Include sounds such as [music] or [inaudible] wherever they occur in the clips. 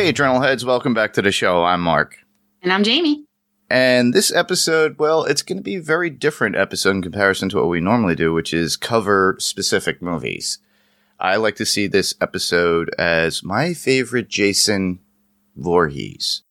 Hey, Adrenal Heads, welcome back to the show. I'm Mark. And I'm Jamie. And this episode, well, it's going to be a very different episode in comparison to what we normally do, which is cover specific movies. I like to see this episode as my favorite Jason Voorhees.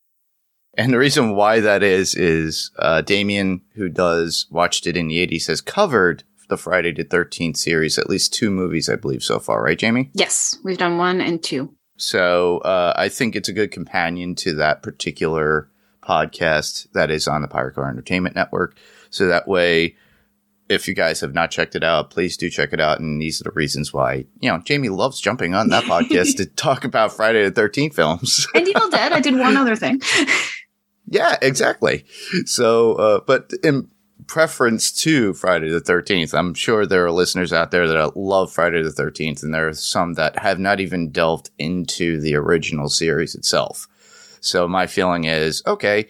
And the reason why that is, is uh, Damien, who does Watched It in the 80s, has covered the Friday the 13th series, at least two movies, I believe, so far, right, Jamie? Yes, we've done one and two. So uh, I think it's a good companion to that particular podcast that is on the Pirate Core Entertainment Network. So that way, if you guys have not checked it out, please do check it out. And these are the reasons why, you know, Jamie loves jumping on that podcast [laughs] to talk about Friday the 13th films. [laughs] and Evil Dead, I did one other thing. [laughs] yeah, exactly. So, uh, but in preference to Friday the 13th, I'm sure there are listeners out there that love Friday the 13th, and there are some that have not even delved into the original series itself. So my feeling is, okay,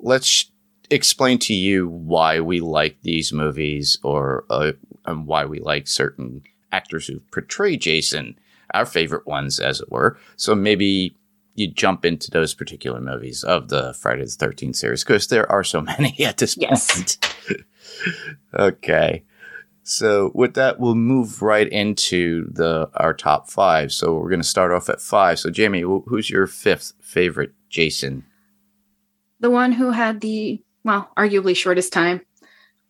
let's explain to you why we like these movies or uh, and why we like certain actors who portray Jason, our favorite ones, as it were. So maybe you jump into those particular movies of the Friday the Thirteenth series because there are so [laughs] many at this yes. point. [laughs] okay. So with that, we'll move right into the our top five. So we're going to start off at five. So Jamie, who's your fifth favorite Jason? The one who had the, well, arguably shortest time,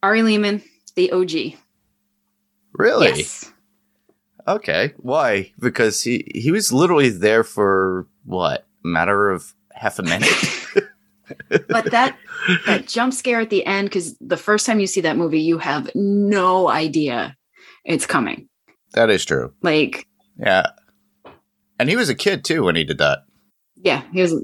Ari Lehman, the OG. Really? Yes. Okay. Why? Because he, he was literally there for what? Matter of half a minute? [laughs] but that that jump scare at the end because the first time you see that movie you have no idea it's coming that is true like yeah and he was a kid too when he did that yeah he was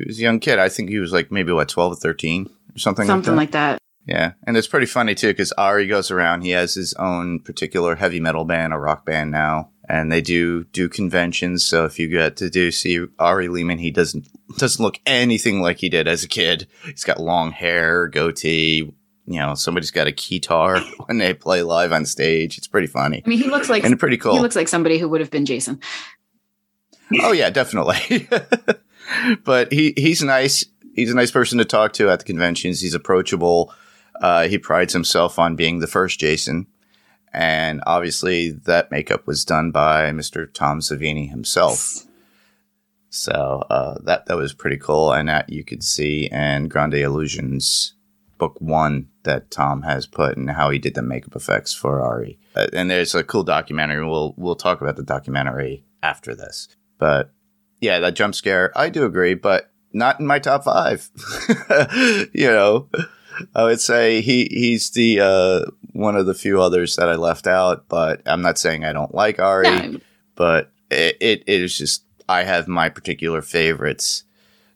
he was a young kid. I think he was like maybe what twelve or thirteen or something. Something like that. Like that. Yeah, and it's pretty funny too because Ari goes around. He has his own particular heavy metal band, a rock band now, and they do do conventions. So if you get to do see Ari Lehman, he doesn't doesn't look anything like he did as a kid. He's got long hair, goatee. You know, somebody's got a guitar [laughs] when they play live on stage. It's pretty funny. I mean, he looks like and pretty cool. He looks like somebody who would have been Jason. Oh yeah, definitely. [laughs] but he he's nice. He's a nice person to talk to at the conventions. He's approachable. Uh, he prides himself on being the first Jason, and obviously that makeup was done by Mr. Tom Savini himself. So uh, that that was pretty cool, and that you could see in Grande Illusions book one that Tom has put and how he did the makeup effects for Ari. Uh, and there's a cool documentary. We'll we'll talk about the documentary after this. But yeah, that jump scare, I do agree, but not in my top five. [laughs] you know, I would say he he's the uh, one of the few others that I left out, but I'm not saying I don't like Ari, no. but it, it, it is just I have my particular favorites.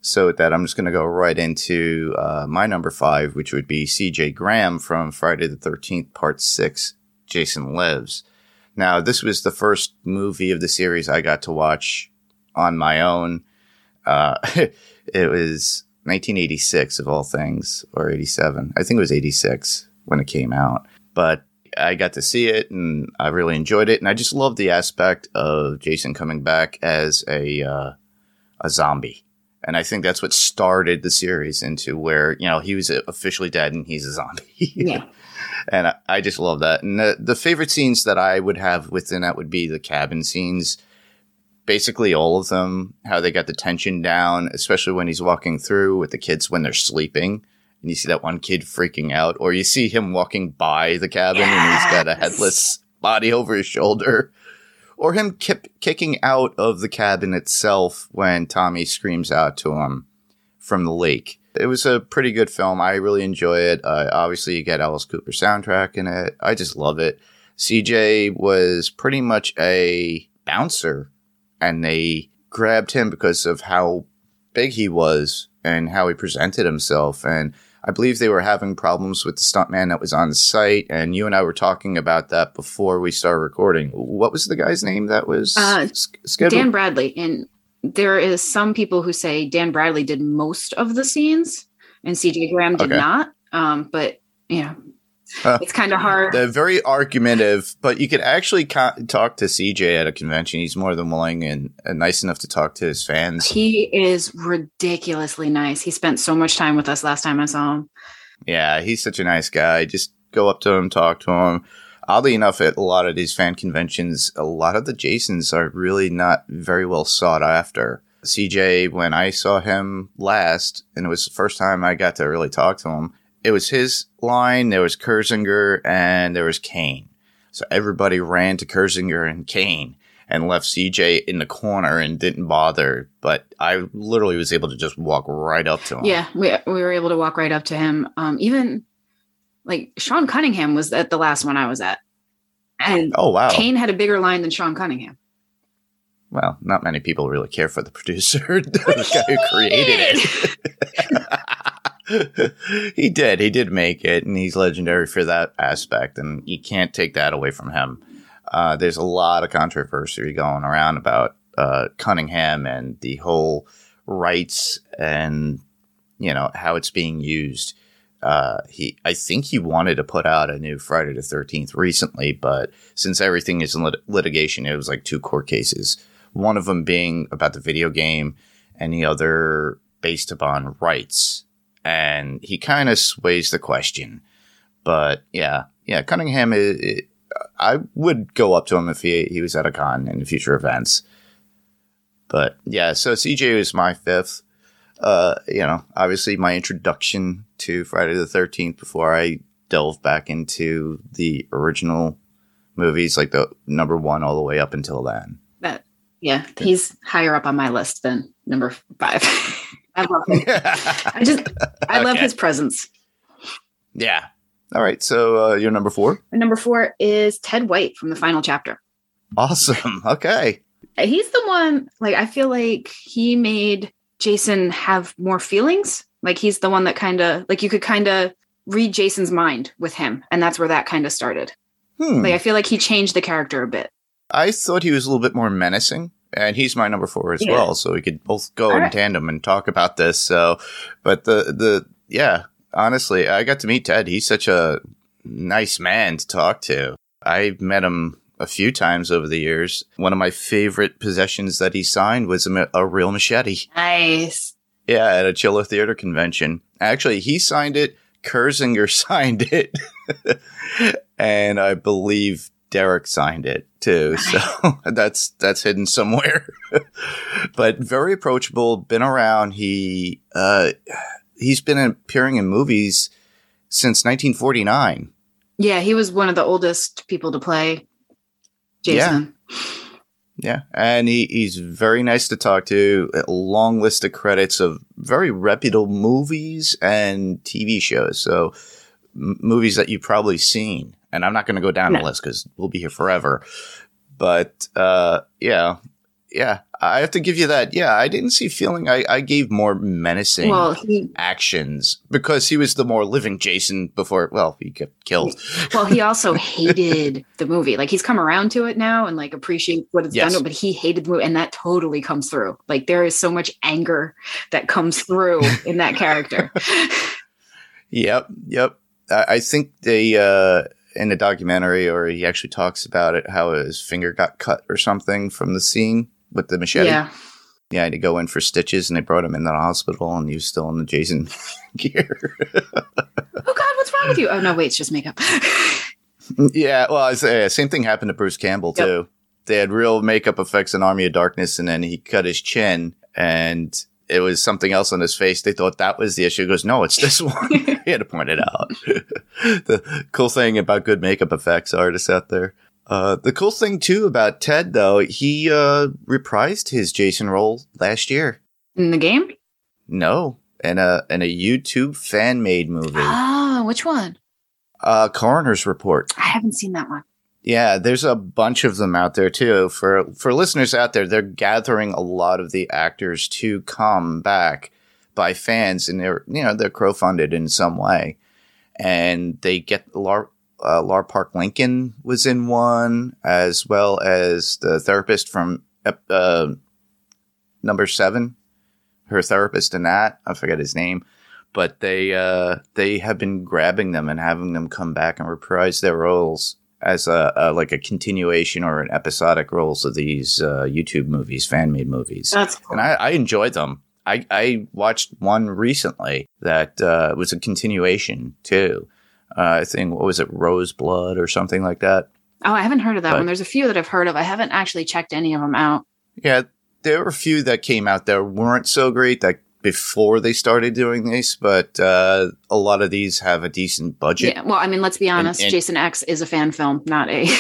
So with that, I'm just going to go right into uh, my number five, which would be C.J. Graham from Friday the 13th, Part Six. Jason Lives. Now, this was the first movie of the series I got to watch on my own. Uh, [laughs] it was 1986 of all things, or 87. I think it was 86 when it came out. But I got to see it and I really enjoyed it. And I just love the aspect of Jason coming back as a, uh, a zombie. And I think that's what started the series into where, you know, he was officially dead and he's a zombie. [laughs] yeah. And I, I, just love that. And the, the favorite scenes that I would have within that would be the cabin scenes basically all of them, how they got the tension down, especially when he's walking through with the kids when they're sleeping. And you see that one kid freaking out, or you see him walking by the cabin yes. and he's got a headless body over his shoulder, or him kip- kicking out of the cabin itself when Tommy screams out to him from the lake. It was a pretty good film. I really enjoy it. Uh, obviously, you get Alice Cooper soundtrack in it. I just love it. CJ was pretty much a bouncer and they grabbed him because of how big he was and how he presented himself. And I believe they were having problems with the stuntman that was on the site. And you and I were talking about that before we started recording. What was the guy's name that was uh, scheduled? Dan Bradley. And there is some people who say Dan Bradley did most of the scenes and CJ Graham did okay. not. Um, but yeah, Uh, it's kind of hard. They're very argumentative, but you could actually talk to CJ at a convention. He's more than willing and, and nice enough to talk to his fans. He is ridiculously nice. He spent so much time with us last time I saw him. Yeah, he's such a nice guy. Just go up to him, talk to him. Oddly enough, at a lot of these fan conventions, a lot of the Jasons are really not very well sought after. CJ, when I saw him last, and it was the first time I got to really talk to him, it was his line, there was Kirzinger, and there was Kane. So everybody ran to Kirzinger and Kane and left CJ in the corner and didn't bother. But I literally was able to just walk right up to him. Yeah, we, we were able to walk right up to him. Um, even like Sean Cunningham was at the last one I was at. And oh, wow. Kane had a bigger line than Sean Cunningham. Well, not many people really care for the producer, [laughs] the guy who created it. [laughs] [laughs] he did. He did make it, and he's legendary for that aspect, and you can't take that away from him. Uh, there's a lot of controversy going around about uh, Cunningham and the whole rights and you know how it's being used. Uh, he, I think he wanted to put out a new Friday the Thirteenth recently, but since everything is in lit- litigation, it was like two court cases. One of them being about the video game, and the other based upon rights. And he kind of sways the question, but yeah, yeah, Cunningham. I would go up to him if he he was at a con in future events. But yeah, so CJ was my fifth uh, you know, obviously my introduction to Friday the 13th before I delve back into the original movies, like the number one all the way up until then. That, yeah, he's higher up on my list than number five. [laughs] I love him. I just, I okay. love his presence. Yeah. All right. So uh, your number four? number four is Ted White from the final chapter. Awesome. [laughs] Okay. He's the one, like, I feel like he made Jason have more feelings. Like he's the one that kind of like you could kind of read Jason's mind with him, and that's where that kind of started. Hmm. Like I feel like he changed the character a bit. I thought he was a little bit more menacing, and he's my number four as yeah. well. So we could both go All in right. tandem and talk about this. So, but the the yeah, honestly, I got to meet Ted. He's such a nice man to talk to. I met him a few times over the years. One of my favorite possessions that he signed was a, a real machete. Nice. Yeah, at a Chiller Theater convention. Actually, he signed it. Kirzinger [laughs] signed it. [laughs] and I believe Derek signed it too. [laughs] So that's that's hidden somewhere. [laughs] but very approachable, been around. He uh he's been appearing in movies since 1949. Yeah, he was one of the oldest people to play Jason. Yeah. Yeah, and he, he's very nice to talk to. A long list of credits of very reputable movies and TV shows. So, m- movies that you've probably seen. And I'm not going to go down no. the list because we'll be here forever. But uh, yeah, yeah, I have to give you that. Yeah, I didn't see feeling. I, I gave more menacing well, he, actions because he was the more living Jason before. Well, he got killed. Well, he also hated [laughs] the movie. Like he's come around to it now and like appreciate what it's yes. done. But he hated the movie, and that totally comes through. Like there is so much anger that comes through [laughs] in that character. yep, yep. I, I think they. uh in the documentary, or he actually talks about it, how his finger got cut or something from the scene with the machete. Yeah. Yeah, I had to go in for stitches, and they brought him in the hospital, and he was still in the Jason [laughs] gear. oh God, what's wrong with you? Oh no, wait, it's just makeup. [laughs] yeah, well, I say, uh, same thing happened to Bruce Campbell yep. too. They had real makeup effects in Army of Darkness, and then he cut his chin, and it was something else on his face. They thought that was the issue. He goes, no, it's this [laughs] one. [laughs] he had to point it out. [laughs] the cool thing about good makeup effects artists out there. Uh, the cool thing too about Ted, though, he uh, reprised his Jason role last year in the game. No, in a in a YouTube fan made movie. Ah, oh, which one? Uh, Coroner's Report. I haven't seen that one. Yeah, there's a bunch of them out there too. For for listeners out there, they're gathering a lot of the actors to come back by fans, and they're you know they're crowdfunded in some way, and they get lar- uh, Lar Park Lincoln was in one, as well as the therapist from uh, number seven, her therapist in that. I forget his name, but they uh, they have been grabbing them and having them come back and reprise their roles as a, a like a continuation or an episodic roles of these uh, YouTube movies, fan made movies. That's cool. and I, I enjoyed them. I, I watched one recently that uh, was a continuation too. Uh, I think what was it, Rose Blood or something like that. Oh, I haven't heard of that But- one. There's a few that I've heard of. I haven't actually checked any of them out. Yeah, there were a few that came out that weren't so great that before they started doing this, but uh, a lot of these have a decent budget. Yeah. Well, I mean, let's be honest. and- Jason X is a fan film, not a. [laughs]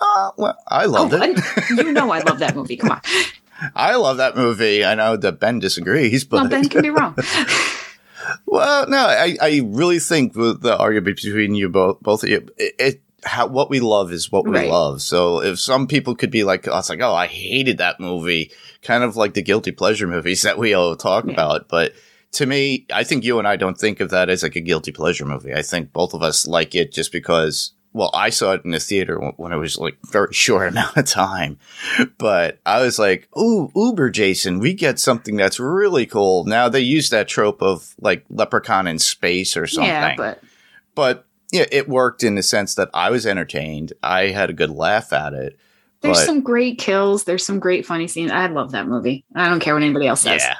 Uh, well, I loved Oh, it. you know, I love that movie. Come on. [laughs] I love that movie. I know that Ben disagrees, [laughs] but Well, Ben can be wrong. Well, no, I, I really think the the argument between you both, both of you, it, it how what we love is what we Right. love. So if some people could be like, oh, us, like, oh, I hated that movie, kind of like the guilty pleasure movies [laughs] that we all talk Yeah. about, but. To me, I think you and I don't think of that as like a guilty pleasure movie. I think both of us like it just because, well, I saw it in the theater when, when it was like very [laughs] short amount of time, but I was like, ooh, Uber Jason, we get something that's really cool. Now they use that trope of like leprechaun in space or something. yeah, but but yeah, it worked in the sense that I was entertained. I had a good laugh at it. there's But- some great kills. There's some great funny scenes. I love that movie. I don't care what anybody else says. Yeah.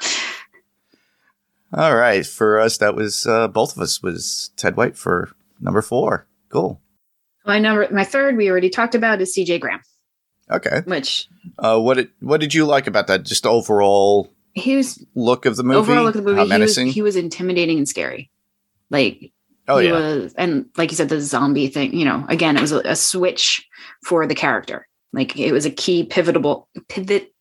All right. For us, that was uh, both of us was Ted White for number four. Cool. My number, my third, we already talked about is C.J. Graham, Okay. which Uh, what did what did you like about that? Just overall he was look of the movie. overall look at the movie. How He was, menacing. he was intimidating and scary. Like oh he yeah. was, and like you said, the zombie thing. You know, again, it was a, a switch for the character. Like it was a key pivotal pivot.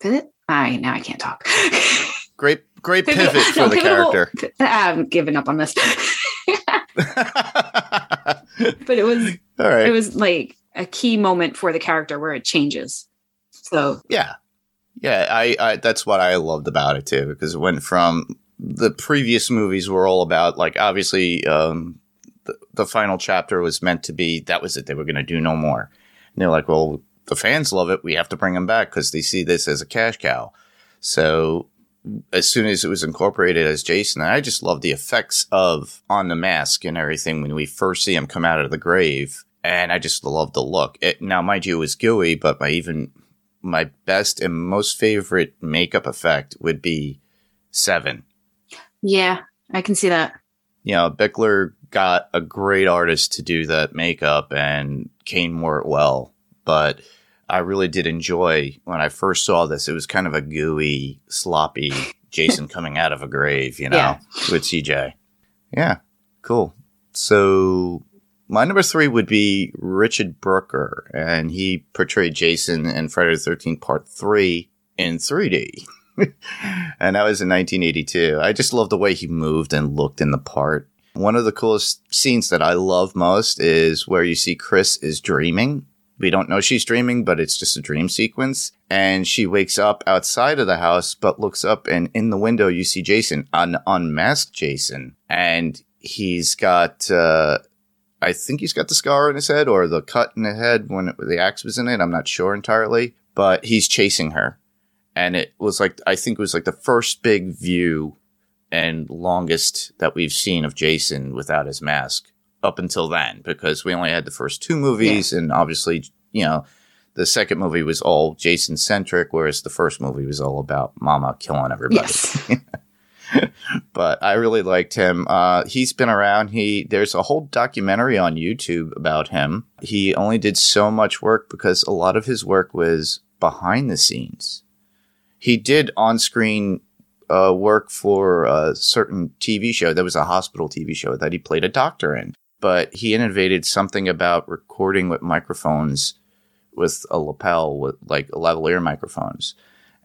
Pivot. I now I can't talk. [laughs] Great great Pivotal- pivot for no, the character. [laughs] I'm giving up on this. [laughs] but it was All right. it was like a key moment for the character where it changes. So Yeah. Yeah, I, I that's what I loved about it too, because it went from the previous movies were all about like obviously um the, the final chapter was meant to be that was it they were going to do no more. And they're like well the fans love it we have to bring them back because they see this as a cash cow. So as soon as it was incorporated as jason i just love the effects of on the mask and everything when we first see him come out of the grave and i just love the look. It, now mind you it was gooey but my even my best and most favorite makeup effect would be seven yeah, I can see that. you know, Buechler got a great artist to do that makeup and Kane wore it well. But I really did enjoy when I first saw this. It was kind of a gooey, sloppy [laughs] Jason coming out of a grave, you know, Yeah. with CJ. Yeah, cool. So my number three would be Richard Brooker, and he portrayed Jason in Friday the 13th Part 3 in 3D. [laughs] and that was in 1982. I just love the way he moved and looked in the part. One of the coolest scenes that I love most is where you see Chris is dreaming. We don't know she's dreaming, but it's just a dream sequence. And she wakes up outside of the house, but looks up and in the window you see Jason, an unmasked Jason. And he's got, uh, I think he's got the scar on his head or the cut in the head when it, the axe was in it. I'm not sure entirely, but he's chasing her and it was like I think it was like the first big view and longest that we've seen of Jason without his mask up until then because we only had the first two movies and obviously you know the second movie was all Jason centric whereas the first movie was all about mama killing everybody Yes. [laughs] but I really liked him. Uh, he's been around. He there's a whole documentary on YouTube about him. He only did so much work because a lot of his work was behind the scenes. He did on screen uh, work for a certain TV show. There was a hospital TV show that he played a doctor in, but he innovated something about recording with microphones with a lapel with like lavalier microphones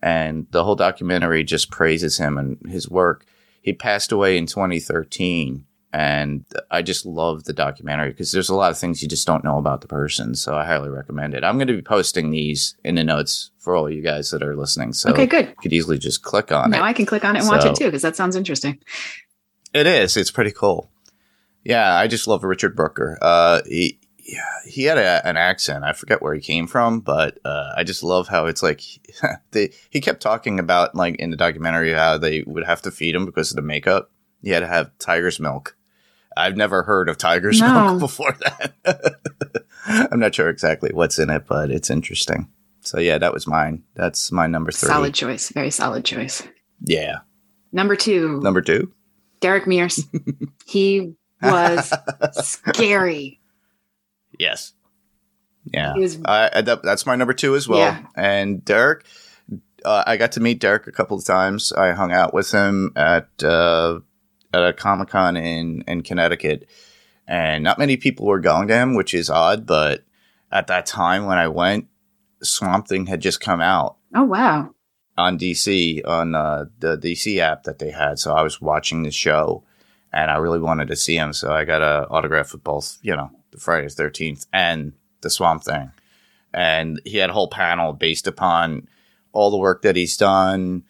and the whole documentary just praises him and his work. He passed away in 2013, and I just love the documentary because there's a lot of things you just don't know about the person. So I highly recommend it. I'm going to be posting these in the notes for all you guys that are listening. So okay, good. you could easily just click on Now it. I can click on it and watch it too because that sounds interesting. It is. It's pretty cool. Yeah, I just love Richard Brooker. Uh, he yeah, he had a, an accent. I forget where he came from, but uh, I just love how it's like [laughs] they, he kept talking about like in the documentary how they would have to feed him because of the makeup. He had to have tiger's milk. I've never heard of tiger's No. milk [laughs] before that. [laughs] I'm not sure exactly what's in it, but it's interesting. So yeah, that was mine. That's my number three. Solid choice. Very solid choice. Yeah. Number two, Number two. Derek Mears. [laughs] he was scary. Yes. Yeah. He was I, I- that, that's my number two as well. Yeah. And Derek, uh, I got to meet Derek a couple of times. I hung out with him at uh, at a Comic Con in in Connecticut, and not many people were going to him, which is odd. But at that time when I went, Swamp Thing had just come out oh wow. on DC on uh, the DC app that they had. So I was watching the show, and I really wanted to see him. So I got a autograph of both, you know, the Friday the Thirteenth and the Swamp Thing, and he had a whole panel based upon all the work that he's done,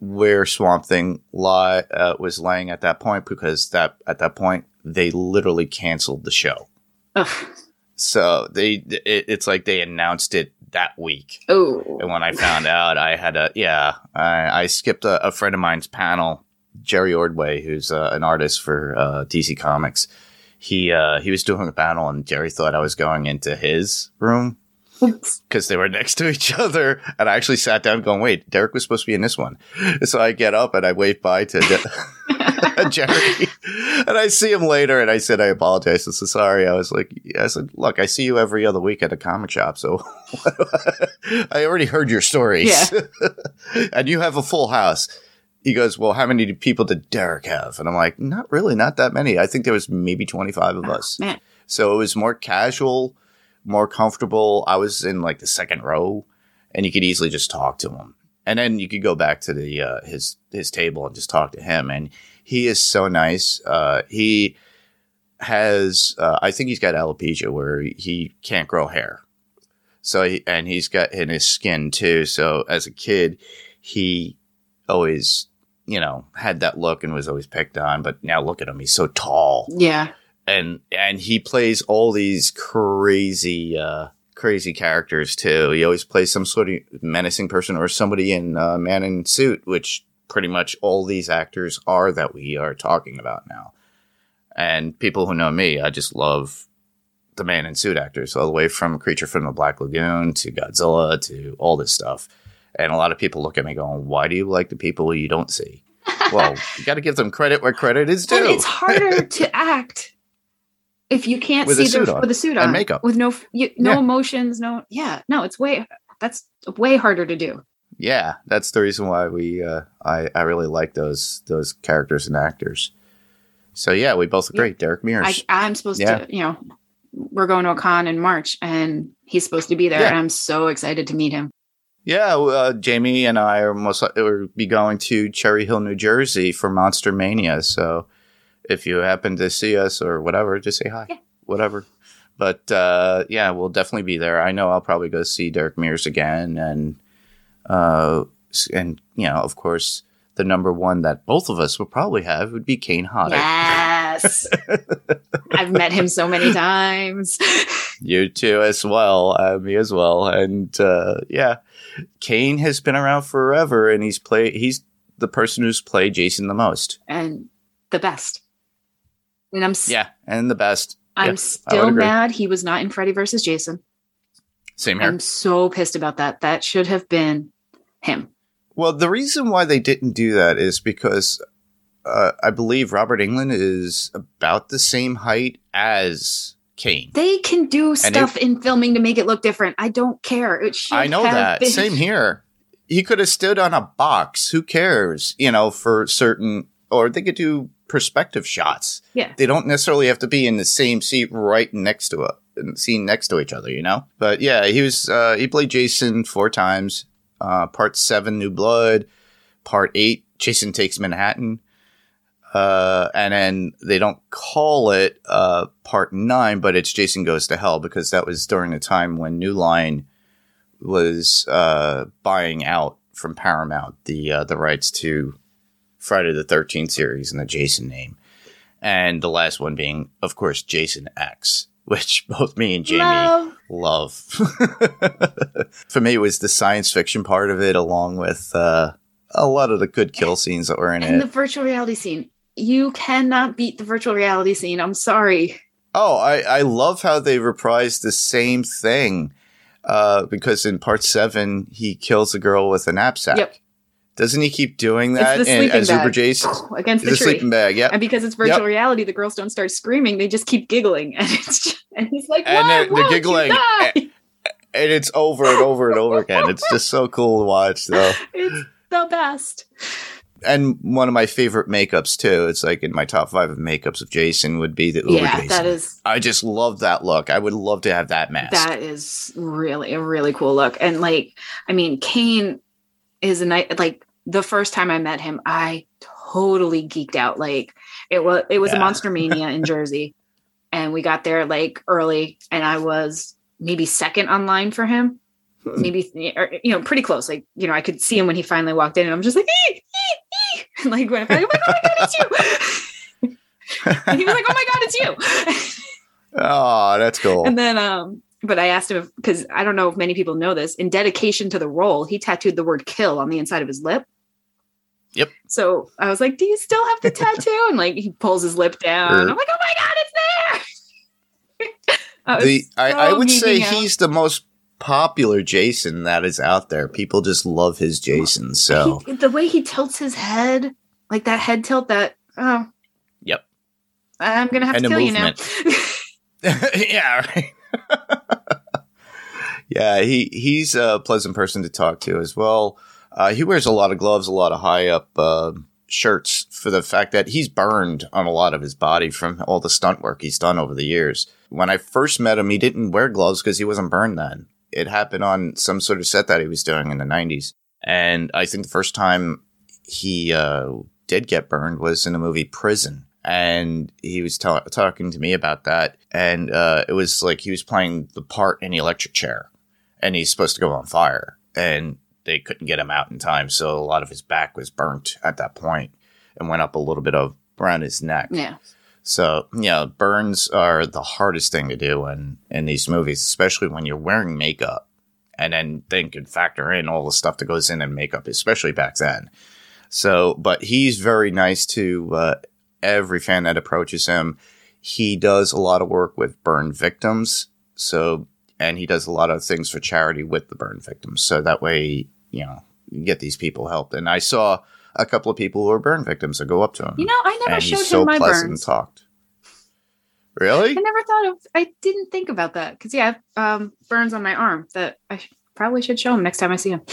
where Swamp Thing li- uh, was laying at that point, because that at that point they literally canceled the show. Ugh. So they, it, it's like they announced it that week. Oh. And when I found [laughs] out, I had a yeah, I, I skipped a, a friend of mine's panel, Jerry Ordway, who's uh, an artist for uh, DC Comics. He uh, he was doing a panel, and Jerry thought I was going into his room. [laughs] because they were next to each other. And I actually sat down, going, "Wait, Derek was supposed to be in this one." So I get up and I wave bye to De- [laughs] Jerry, and I see him later, and I said, "I apologize. I said, sorry." I was like, "I said, look, I see you every other week at a comic shop, so [laughs] I already heard your stories, and you have a full house." He goes, "Well, how many people did Derek have?" And I'm like, "Not really, not that many. I think there was maybe 25 of oh, us." Man. So it was more casual, more comfortable. I was in like the second row, and you could easily just talk to him. And then you could go back to the uh, his his table and just talk to him. And he is so nice. Uh, he has, uh, I think he's got alopecia where he can't grow hair. So he, and he's got in his skin too. So as a kid, he always, you know, had that look and was always picked on. But now look at him; he's so tall Yeah. And and he plays all these crazy uh crazy characters too. He always plays some sort of menacing person or somebody in uh, man in suit which pretty much all these actors are that we are talking about now. And people who know me i just love the man in suit actors all the way from creature from the black lagoon to godzilla to all this stuff. And a lot of people look at me going why do you like the people you don't see? [laughs] Well you got to give them credit where credit is due. And it's harder [laughs] to act if you can't With see suit the on. with a suit And makeup. with no you, no Yeah. emotions, no yeah, no, it's way that's way harder to do. yeah, that's the reason why we uh, I I really like those those characters and actors. So yeah, we both agree. Derek I, Mears. I'm supposed Yeah. to, you know, we're going to a con in March, and he's supposed to be there, Yeah. and I'm so excited to meet him. yeah, uh, Jamie and I are most likely will be going to Cherry Hill, New Jersey for Monster Mania. So if you happen to see us or whatever, just say hi. Yeah. Whatever. But uh, yeah, we'll definitely be there. I know I'll probably go see Derek Mears again, and uh, and you know, of course, the number one that both of us would probably have would be Kane Hodder. Yes, [laughs] I've met him so many times. You too, as well. Uh, me as well. And uh, yeah, Kane has been around forever, and he's play. He's the person who's played Jason the most. and the best. And I'm s- Yeah, and the best. I'm yeah, still mad he was not in Freddy versus Jason. Same here. I'm so pissed about that. That should have been him. well, the reason why they didn't do that is because uh, I believe Robert Englund is about the same height as Kane. They can do it- stuff in filming to make it look different. I don't care. It should I know have that. been- Same [laughs] here. He could have stood on a box. Who cares? You know, for certain, or they could do perspective shots. Yeah. They don't necessarily have to be in the same seat right next to it, scene next to each other, you know? But yeah, he was, uh, he played Jason four times. Uh, part seven, New Blood. Part eight, Jason Takes Manhattan. Uh, and then they don't call it, uh, part nine, but it's Jason Goes to Hell because that was during the time when New Line was uh, buying out from Paramount the uh, the rights to Friday the Thirteenth series and the Jason name, and the last one being, of course, Jason X. [laughs] which both me and Jamie Love. love. [laughs] For me, it was the science fiction part of it, along with uh, a lot of the good kill scenes that were in And it. the virtual reality scene. You cannot beat the virtual reality scene. I'm sorry. oh, I, I love how they reprised the same thing. Uh, because in part seven, he kills a girl with a knapsack. Yep. Doesn't he keep doing that it's the in, sleeping as Super bag Jason? against the The sleeping bag, Yeah, And because it's virtual Yep. reality, the girls don't start screaming; they just keep giggling, [laughs] and it's just, and he's like, And "Why they're- giggling. die?" and it's over and over and over again. It's [laughs] just so cool to watch, though. It's the best. And one of my favorite makeups too. It's like in my top five of makeups of Jason would be the Uber yeah, Jason. that is I just love that look. I would love to have that mask. that is really a really cool look. And like, I mean, Kane is a night like the first time I met him, I totally geeked out. Like it was it was a Monster Mania in [laughs] Jersey, and we got there like early, and I was maybe second online for him. Hmm. Maybe or, you know, pretty close. Like, you know, I could see him when he finally walked in, and I'm just like, ee, ee, ee. like when I'm like, oh my god, it's you. [laughs] and he was like, oh my god, it's you. [laughs] oh, that's cool. And then, um, but I asked him because I don't know if many people know this. In dedication to the role, he tattooed the word "kill" on the inside of his lip. Yep. So I was like, "Do you still have the [laughs] tattoo?" And like he pulls his lip down. Er. I'm like, "Oh my god, it's there!" [laughs] I the I, I would say out. he's the most popular Jason that is out there. People just love his Jason. So He- the way he tilts his head, like that head tilt. That oh, Yep. I'm gonna have And to kill you now. [laughs] yeah, right. yeah, he he's a pleasant person to talk to as well. Uh, he wears a lot of gloves, a lot of high up uh, shirts for the fact that he's burned on a lot of his body from all the stunt work he's done over the years. When I first met him, he didn't wear gloves because he wasn't burned then. It happened on some sort of set that he was doing in the 90s. And I think the first time he uh, did get burned was in the movie Prison. And he was talking to me about that. And uh, it was like he was playing the part in the electric chair. And he's supposed to go on fire. And they couldn't get him out in time. So a lot of his back was burnt at that point and went up a little bit of around his neck. yeah, So, yeah, burns are the hardest thing to do in, in these movies, especially when you're wearing makeup and then think and factor in all the stuff that goes in in makeup, especially back then. So, but he's very nice to uh, every fan that approaches him. He does a lot of work with burn victims. So, and he does a lot of things for charity with the burn victims. So that way, you know, get these people help. And I saw a couple of people who are burn victims that go up to him you know, I never showed he's so him my pleasant burns. and talked. Really? I never thought of. I didn't think about that because yeah, um, burns on my arm that I sh- probably should show him next time I see him. [laughs]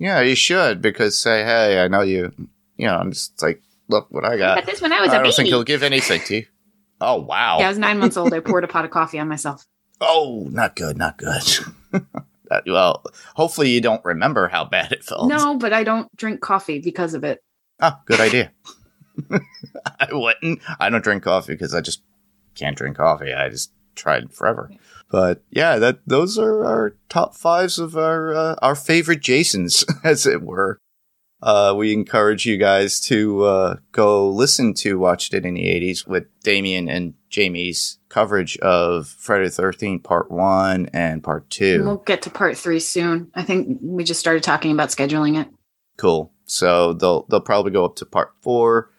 Yeah, you should because say, hey, I know you. You know, I'm just like, look what I got. But this when I was I a don't baby. think he'll give anything to you. Oh wow! yeah, I was nine months old. I poured a pot of coffee on myself. Oh, not good, not good. [laughs] That- well, hopefully you don't remember how bad it felt. No, but I don't drink coffee because of it. Oh, good idea. [laughs] [laughs] I wouldn't. I don't drink coffee because I just can't drink coffee. I just tried forever. But yeah, that those are our top fives of our uh, our favorite Jasons, [laughs] as it were. Uh, we encourage you guys to uh, go listen to Watched It in the 80s with Damien and Jamie's coverage of Friday the 13th Part 1 and Part 2. We'll get to part three soon. I think we just started talking about scheduling it. Cool. So they'll they'll probably go up to part four,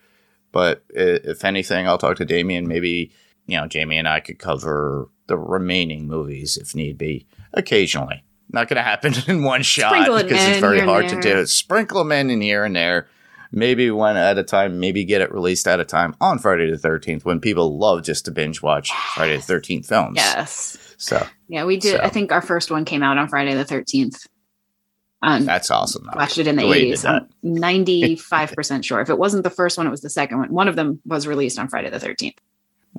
but if anything, I'll talk to Damien. Maybe you know Jamie and I could cover the remaining movies if need be. Occasionally, not going to happen [laughs] in one shot Sprinkle it because it's in very here and hard to there. do. Sprinkle them in, in here and there. Maybe one at a time. Maybe get it released at a time on Friday the Thirteenth when people love just to binge watch Friday the Thirteenth films. Yes. So Yeah, we did. So. I think our first one came out on Friday the 13th. Um, that's awesome. though. watched it in the, the way you did 80s. I'm 95% sure. If it wasn't the first one, it was the second one. One of them was released on Friday the 13th.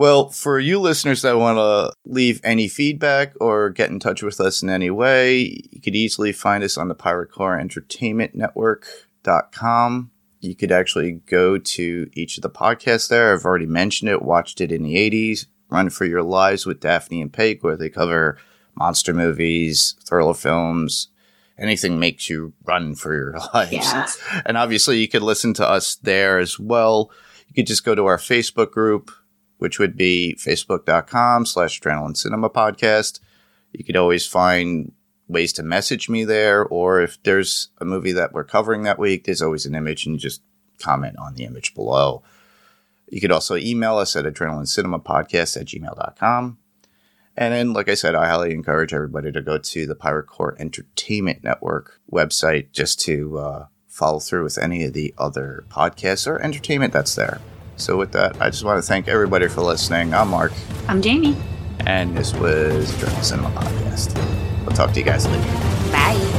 Well, for you listeners that want to leave any feedback or get in touch with us in any way, you could easily find us on the Pirate Core Entertainment Network.com. You could actually go to each of the podcasts there. I've already mentioned it, watched it in the 80s, Run for Your Lives with Daphne and Peg, where they cover monster movies, thriller films, anything makes you run for your [laughs] lives. Yes. And obviously, you could listen to us there as well. You could just go to our Facebook group, which would be facebook.com slash adrenaline cinema podcast. You could always find ways to message me there, or if there's a movie that we're covering that week, there's always an image and you just comment on the image below. You could also email us at adrenalincinemapodcast at gmail.com. And then, like I said, I highly encourage everybody to go to the Pirate Core Entertainment Network website just to uh, follow through with any of the other podcasts or entertainment that's there. So, with that, I just want to thank everybody for listening. I'm Mark. I'm Jamie. And this was Adrenaline Cinema Podcast. We'll talk to you guys later.